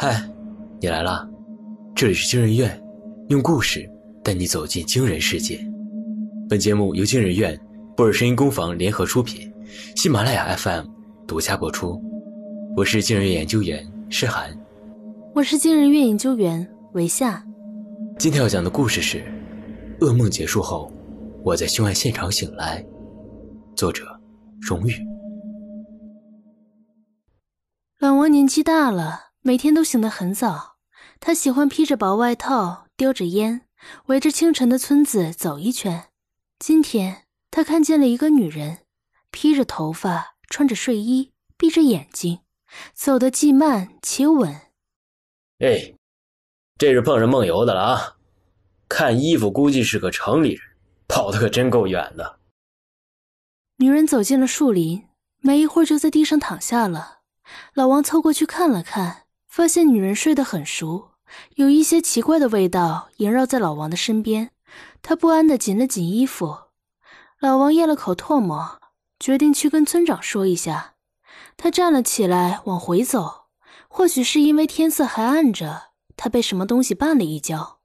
嗨，你来啦，这里是惊人院，用故事带你走进惊人世界。本节目由惊人院、布尔声音工坊联合出品，喜马拉雅 FM 独家播出。我是惊人院研究员诗涵，我是惊人院研究员维夏。今天要讲的故事是：噩梦结束后，我在凶案现场醒来。作者：荣誉。老王年纪大了，每天都醒得很早。他喜欢披着薄外套，叼着烟，围着清晨的村子走一圈。今天他看见了一个女人，披着头发，穿着睡衣，闭着眼睛，走得既慢且稳。哎，这是碰上梦游的了啊！看衣服估计是个城里人，跑得可真够远的。女人走进了树林，没一会儿就在地上躺下了。老王凑过去看了看，发现女人睡得很熟，有一些奇怪的味道萦绕在老王的身边。他不安地紧了紧衣服。老王咽了口唾沫，决定去跟村长说一下。他站了起来，往回走。或许是因为天色还暗着，他被什么东西绊了一跤，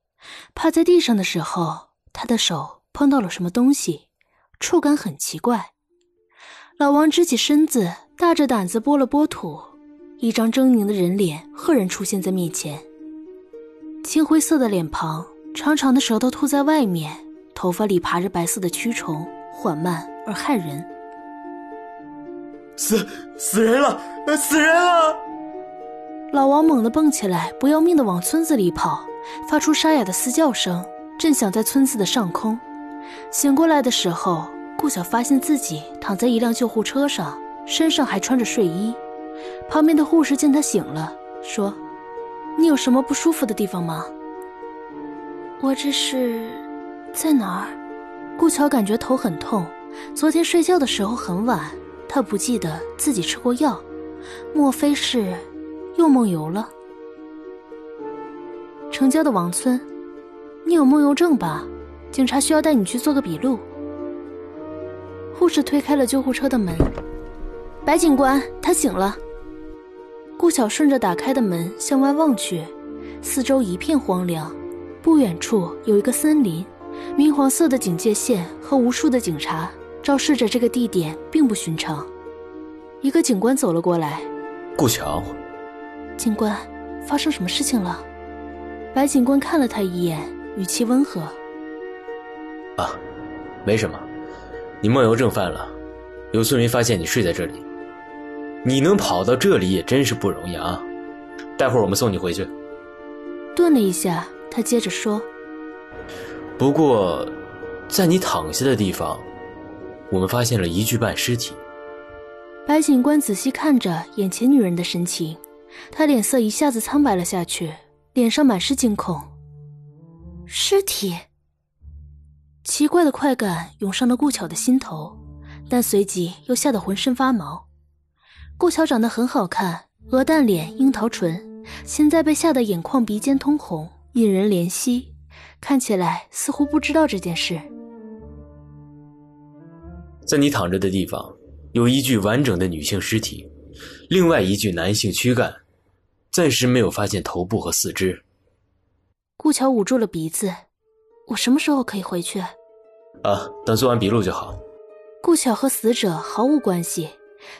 趴在地上的时候，他的手碰到了什么东西，触感很奇怪。老王直起身子。大着胆子拨了拨土，一张狰狞的人脸赫然出现在面前。青灰色的脸庞，长长的舌头吐在外面，头发里爬着白色的蛆虫，缓慢而骇人。死死人了！死人了！老王猛地蹦起来，不要命的往村子里跑，发出沙哑的嘶叫声，震响在村子的上空。醒过来的时候，顾晓发现自己躺在一辆救护车上。身上还穿着睡衣，旁边的护士见他醒了，说：“你有什么不舒服的地方吗？”我这是在哪儿？顾桥感觉头很痛，昨天睡觉的时候很晚，他不记得自己吃过药，莫非是又梦游了？城郊的王村，你有梦游症吧？警察需要带你去做个笔录。护士推开了救护车的门。白警官，他醒了。顾晓顺着打开的门向外望去，四周一片荒凉。不远处有一个森林，明黄色的警戒线和无数的警察昭示着这个地点并不寻常。一个警官走了过来，顾晓，警官，发生什么事情了？白警官看了他一眼，语气温和。啊，没什么，你梦游症犯了，有村民发现你睡在这里。你能跑到这里也真是不容易啊！待会儿我们送你回去。顿了一下，他接着说：“不过，在你躺下的地方，我们发现了一具半尸体。”白警官仔细看着眼前女人的神情，他脸色一下子苍白了下去，脸上满是惊恐。尸体，奇怪的快感涌上了顾巧的心头，但随即又吓得浑身发毛。顾桥长得很好看，鹅蛋脸、樱桃唇，现在被吓得眼眶、鼻尖通红，引人怜惜，看起来似乎不知道这件事。在你躺着的地方，有一具完整的女性尸体，另外一具男性躯干，暂时没有发现头部和四肢。顾桥捂住了鼻子，我什么时候可以回去？啊，等做完笔录就好。顾巧和死者毫无关系。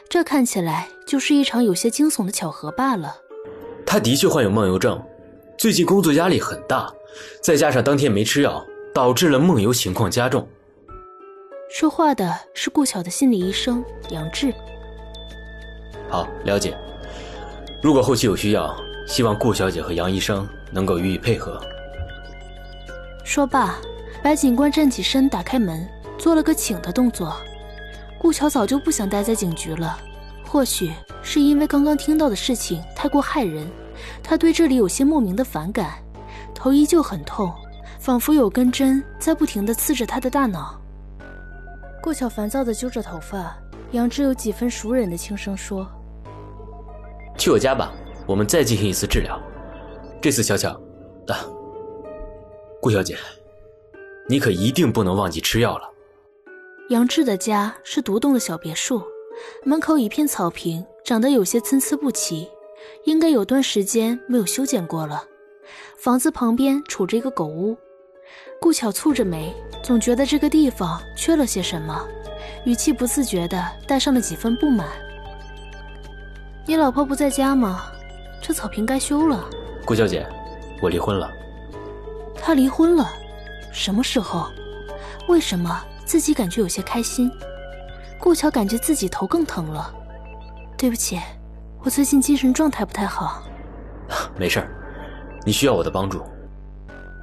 这看起来就是一场有些惊悚的巧合罢了。他的确患有梦游症，最近工作压力很大，再加上当天没吃药，导致了梦游情况加重。说话的是顾巧的心理医生杨志。好，了解。如果后期有需要，希望顾小姐和杨医生能够予以配合。说罢，白警官站起身，打开门，做了个请的动作。顾桥早就不想待在警局了，或许是因为刚刚听到的事情太过骇人，他对这里有些莫名的反感，头依旧很痛，仿佛有根针在不停的刺着他的大脑。顾巧烦躁的揪着头发，杨志有几分熟稔的轻声说：“去我家吧，我们再进行一次治疗。这次巧巧，啊，顾小姐，你可一定不能忘记吃药了。”杨志的家是独栋的小别墅，门口一片草坪，长得有些参差不齐。应该有段时间没有修剪过了。房子旁边杵着一个狗屋，顾巧蹙着眉，总觉得这个地方缺了些什么，语气不自觉地带上了几分不满。你老婆不在家吗？这草坪该修了。顾小姐，我离婚了。他离婚了？什么时候？为什么自己感觉有些开心？顾巧感觉自己头更疼了。对不起，我最近精神状态不太好。没事儿，你需要我的帮助。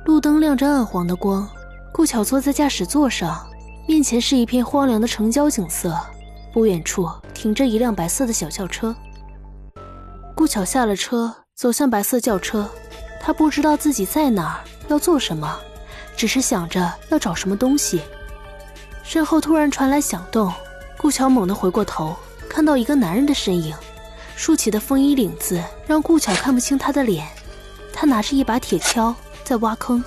路灯亮着暗黄的光，顾巧坐在驾驶座上，面前是一片荒凉的城郊景色，不远处停着一辆白色的小轿车。顾巧下了车，走向白色轿车，他不知道自己在哪儿，要做什么，只是想着要找什么东西。身后突然传来响动，顾巧猛地回过头。看到一个男人的身影，竖起的风衣领子让顾巧看不清他的脸。他拿着一把铁锹在挖坑。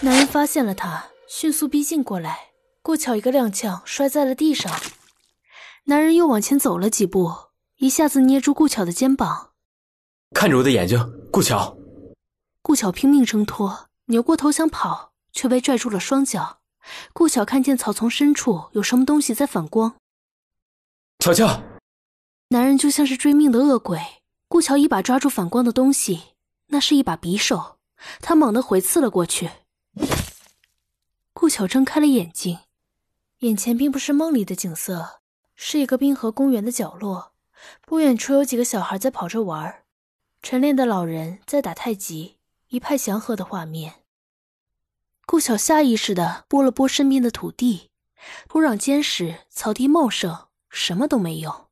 男人发现了他，迅速逼近过来，顾巧一个踉跄摔在了地上。男人又往前走了几步，一下子捏住顾巧的肩膀，看着我的眼睛，顾巧。顾巧拼命挣脱，扭过头想跑，却被拽住了双脚。顾晓看见草丛深处有什么东西在反光。巧巧，男人就像是追命的恶鬼。顾桥一把抓住反光的东西，那是一把匕首。他猛地回刺了过去。顾巧睁开了眼睛，眼前并不是梦里的景色，是一个滨河公园的角落。不远处有几个小孩在跑着玩，晨练的老人在打太极，一派祥和的画面。顾巧下意识地拨了拨身边的土地，土壤坚实，草地茂盛。什么都没有，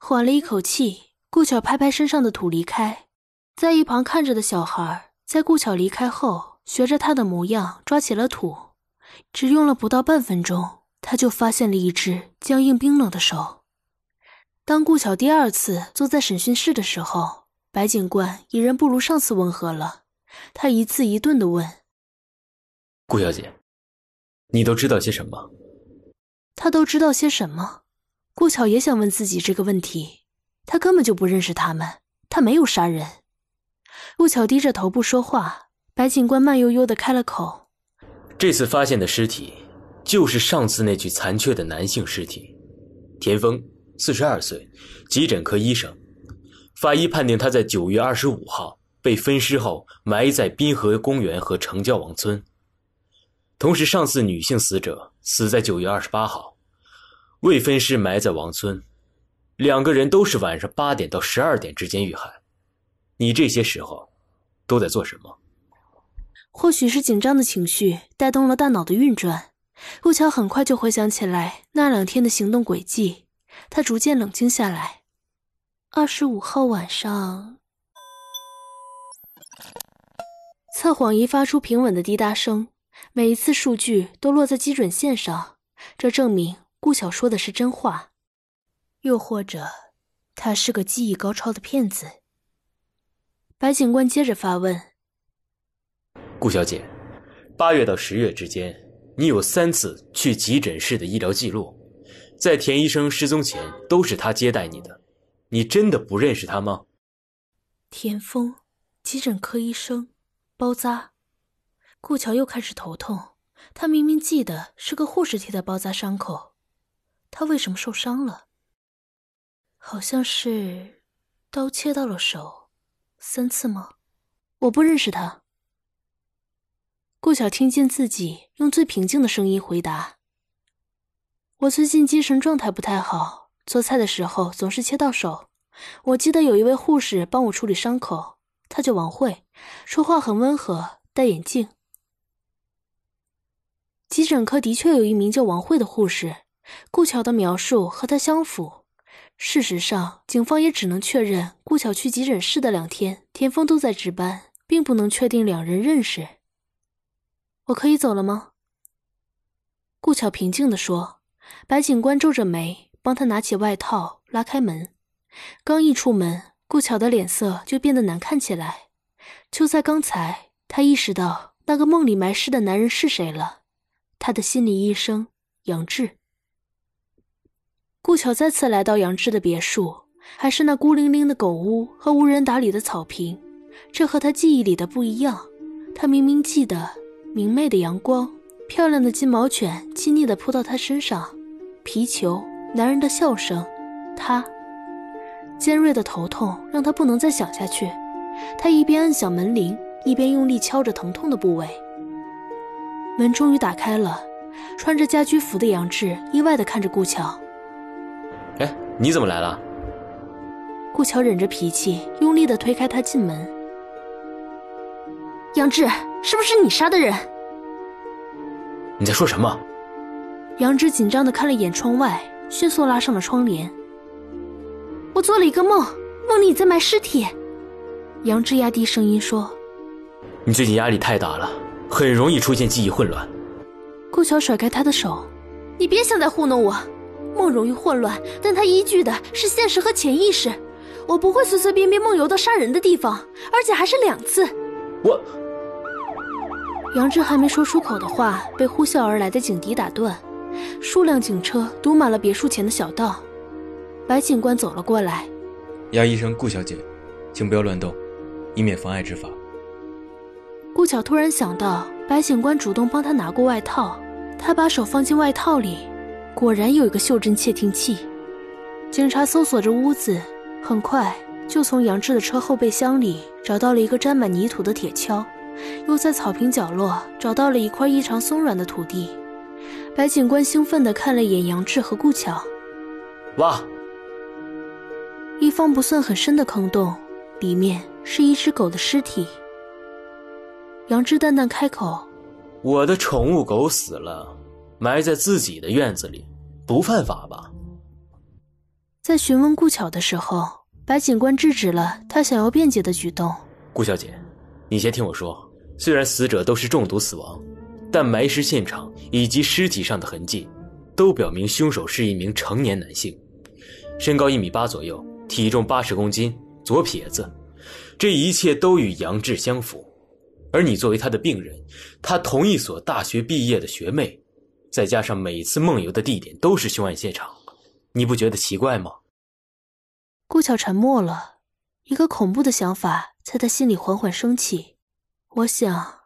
缓了一口气，顾巧拍拍身上的土离开。在一旁看着的小孩，在顾巧离开后，学着他的模样抓起了土。只用了不到半分钟，他就发现了一只僵硬冰冷的手。当顾巧第二次坐在审讯室的时候，白警官已然不如上次温和了。他一字一顿地问：“顾小姐，你都知道些什么？”他都知道些什么？顾巧也想问自己这个问题，他根本就不认识他们，他没有杀人。顾巧低着头不说话，白警官慢悠悠的开了口：“这次发现的尸体，就是上次那具残缺的男性尸体，田峰，四十二岁，急诊科医生。法医判定他在九月二十五号被分尸后埋在滨河公园和城郊王村。同时，上次女性死者死在九月二十八号。”未分尸埋在王村，两个人都是晚上八点到十二点之间遇害。你这些时候都在做什么？或许是紧张的情绪带动了大脑的运转，顾桥很快就回想起来那两天的行动轨迹。他逐渐冷静下来。二十五号晚上，测谎仪发出平稳的滴答声，每一次数据都落在基准线上，这证明。顾晓说的是真话，又或者他是个技艺高超的骗子。白警官接着发问：“顾小姐，八月到十月之间，你有三次去急诊室的医疗记录，在田医生失踪前都是他接待你的，你真的不认识他吗？”田峰，急诊科医生，包扎。顾桥又开始头痛，他明明记得是个护士替他包扎伤口。他为什么受伤了？好像是刀切到了手，三次吗？我不认识他。顾晓听见自己用最平静的声音回答：“我最近精神状态不太好，做菜的时候总是切到手。我记得有一位护士帮我处理伤口，她叫王慧，说话很温和，戴眼镜。急诊科的确有一名叫王慧的护士。”顾巧的描述和他相符。事实上，警方也只能确认顾巧去急诊室的两天，田丰都在值班，并不能确定两人认识。我可以走了吗？顾巧平静地说。白警官皱着眉，帮他拿起外套，拉开门。刚一出门，顾巧的脸色就变得难看起来。就在刚才，他意识到那个梦里埋尸的男人是谁了。他的心理医生杨志。顾巧再次来到杨志的别墅，还是那孤零零的狗屋和无人打理的草坪，这和他记忆里的不一样。他明明记得明媚的阳光、漂亮的金毛犬亲昵地扑到他身上、皮球、男人的笑声。他尖锐的头痛让他不能再想下去。他一边按响门铃，一边用力敲着疼痛的部位。门终于打开了，穿着家居服的杨志意外的看着顾桥：“哎，你怎么来了？”顾桥忍着脾气，用力的推开他进门。杨志，是不是你杀的人？你在说什么？杨志紧张的看了一眼窗外，迅速拉上了窗帘。我做了一个梦，梦里你在埋尸体。杨志压低声音说：“你最近压力太大了，很容易出现记忆混乱。”顾桥甩开他的手：“你别想再糊弄我。梦容易混乱，但它依据的是现实和潜意识。我不会随随便便梦游到杀人的地方，而且还是两次。”我。杨志还没说出口的话，被呼啸而来的警笛打断。数辆警车堵满了别墅前的小道。白警官走了过来：“杨医生，顾小姐，请不要乱动。”以免妨碍执法。顾巧突然想到，白警官主动帮他拿过外套，他把手放进外套里，果然有一个袖珍窃听器。警察搜索着屋子，很快就从杨志的车后备箱里找到了一个沾满泥土的铁锹，又在草坪角落找到了一块异常松软的土地。白警官兴奋地看了一眼杨志和顾巧，哇，一方不算很深的坑洞，里面。是一只狗的尸体。杨志淡淡开口：“我的宠物狗死了，埋在自己的院子里，不犯法吧？”在询问顾巧的时候，白警官制止了他想要辩解的举动。顾小姐，你先听我说。虽然死者都是中毒死亡，但埋尸现场以及尸体上的痕迹，都表明凶手是一名成年男性，身高一米八左右，体重八十公斤，左撇子。这一切都与杨志相符，而你作为他的病人，他同一所大学毕业的学妹，再加上每次梦游的地点都是凶案现场，你不觉得奇怪吗？顾巧沉默了，一个恐怖的想法在他心里缓缓升起。我想，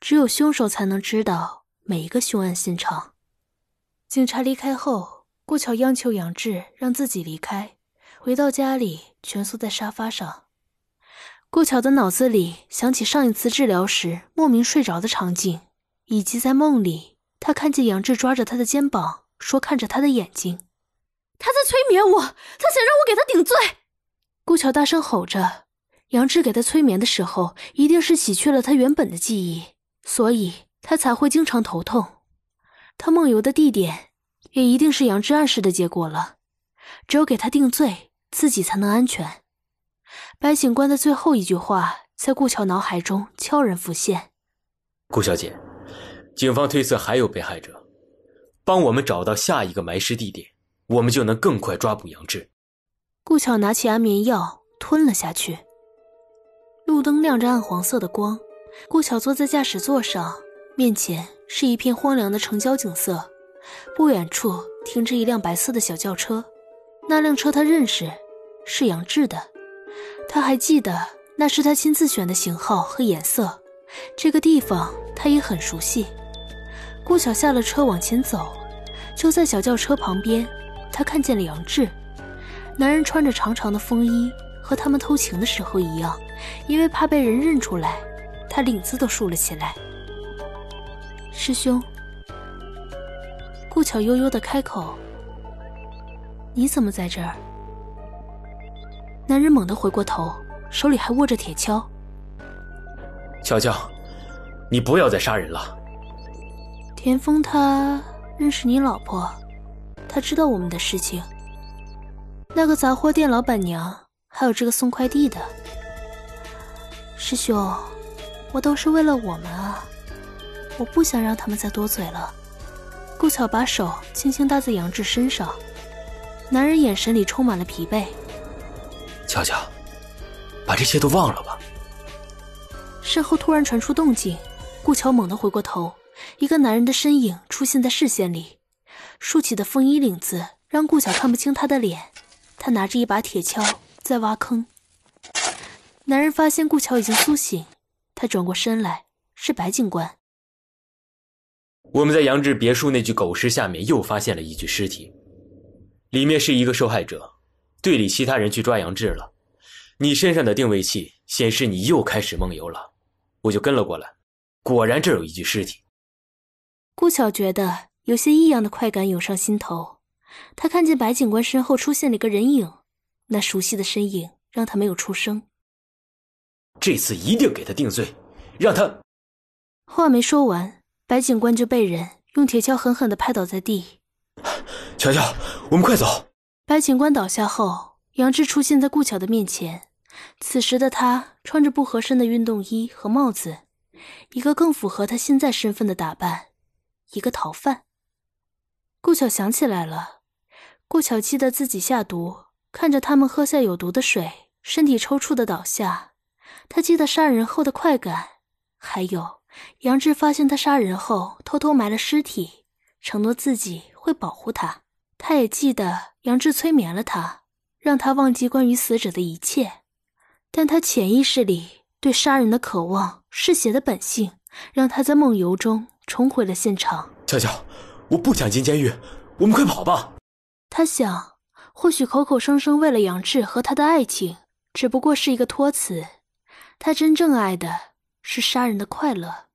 只有凶手才能知道每一个凶案现场。警察离开后，顾巧央求杨志让自己离开，回到家里蜷缩在沙发上。顾巧的脑子里想起上一次治疗时莫名睡着的场景，以及在梦里他看见杨志抓着他的肩膀说：“看着他的眼睛，他在催眠我，他想让我给他顶罪。”顾巧大声吼着。杨志给他催眠的时候，一定是洗去了他原本的记忆，所以他才会经常头痛。他梦游的地点，也一定是杨志暗示的结果了。只有给他定罪，自己才能安全。白警官的最后一句话在顾巧脑海中悄然浮现。顾小姐，警方推测还有被害者，帮我们找到下一个埋尸地点，我们就能更快抓捕杨志。顾巧拿起安眠药吞了下去。路灯亮着暗黄色的光，顾巧坐在驾驶座上，面前是一片荒凉的城郊景色。不远处停着一辆白色的小轿车，那辆车他认识，是杨志的。他还记得那是他亲自选的型号和颜色，这个地方他也很熟悉。顾巧下了车往前走，就在小轿车旁边，他看见了杨志。男人穿着长长的风衣，和他们偷情的时候一样，因为怕被人认出来，他领子都竖了起来。师兄，顾巧悠悠的开口：“你怎么在这儿？”男人猛地回过头，手里还握着铁锹。乔乔，你不要再杀人了。田丰他认识你老婆，他知道我们的事情。那个杂货店老板娘，还有这个送快递的。师兄，我都是为了我们啊，我不想让他们再多嘴了。顾巧把手轻轻搭在杨志身上，男人眼神里充满了疲惫。乔乔，把这些都忘了吧。身后突然传出动静，顾乔猛地回过头，一个男人的身影出现在视线里，竖起的风衣领子让顾巧看不清他的脸，他拿着一把铁锹在挖坑。男人发现顾乔已经苏醒，他转过身来，是白警官。我们在杨志别墅那具狗尸下面又发现了一具尸体，里面是一个受害者。队里其他人去抓杨志了，你身上的定位器显示你又开始梦游了，我就跟了过来。果然这有一具尸体。顾巧觉得有些异样的快感涌上心头，他看见白警官身后出现了一个人影，那熟悉的身影让他没有出声。这次一定给他定罪，让他……话没说完，白警官就被人用铁锹狠狠的拍倒在地。乔乔，我们快走！白警官倒下后，杨志出现在顾巧的面前。此时的他穿着不合身的运动衣和帽子，一个更符合他现在身份的打扮，一个逃犯。顾巧想起来了，顾巧记得自己下毒，看着他们喝下有毒的水，身体抽搐的倒下。他记得杀人后的快感，还有杨志发现他杀人后偷偷埋了尸体，承诺自己会保护他。他也记得杨志催眠了他，让他忘记关于死者的一切。但他潜意识里对杀人的渴望、嗜血的本性，让他在梦游中重回了现场。乔乔，我不想进监狱，我们快跑吧。他想，或许口口声声为了杨志和他的爱情，只不过是一个托词。他真正爱的是杀人的快乐，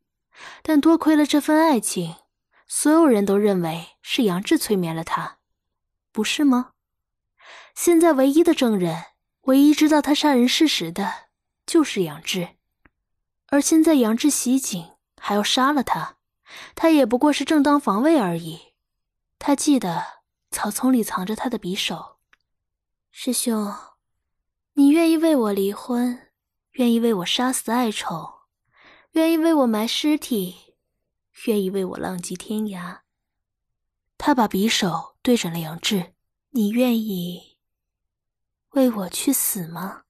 但多亏了这份爱情，所有人都认为是杨志催眠了他，不是吗？现在唯一的证人，唯一知道他杀人事实的，就是杨志。而现在杨志袭警，还要杀了他，他也不过是正当防卫而已。他记得草丛里藏着他的匕首。师兄，你愿意为我离婚？愿意为我杀死爱宠，愿意为我埋尸体，愿意为我浪迹天涯。他把匕首对准了杨志，你愿意为我去死吗？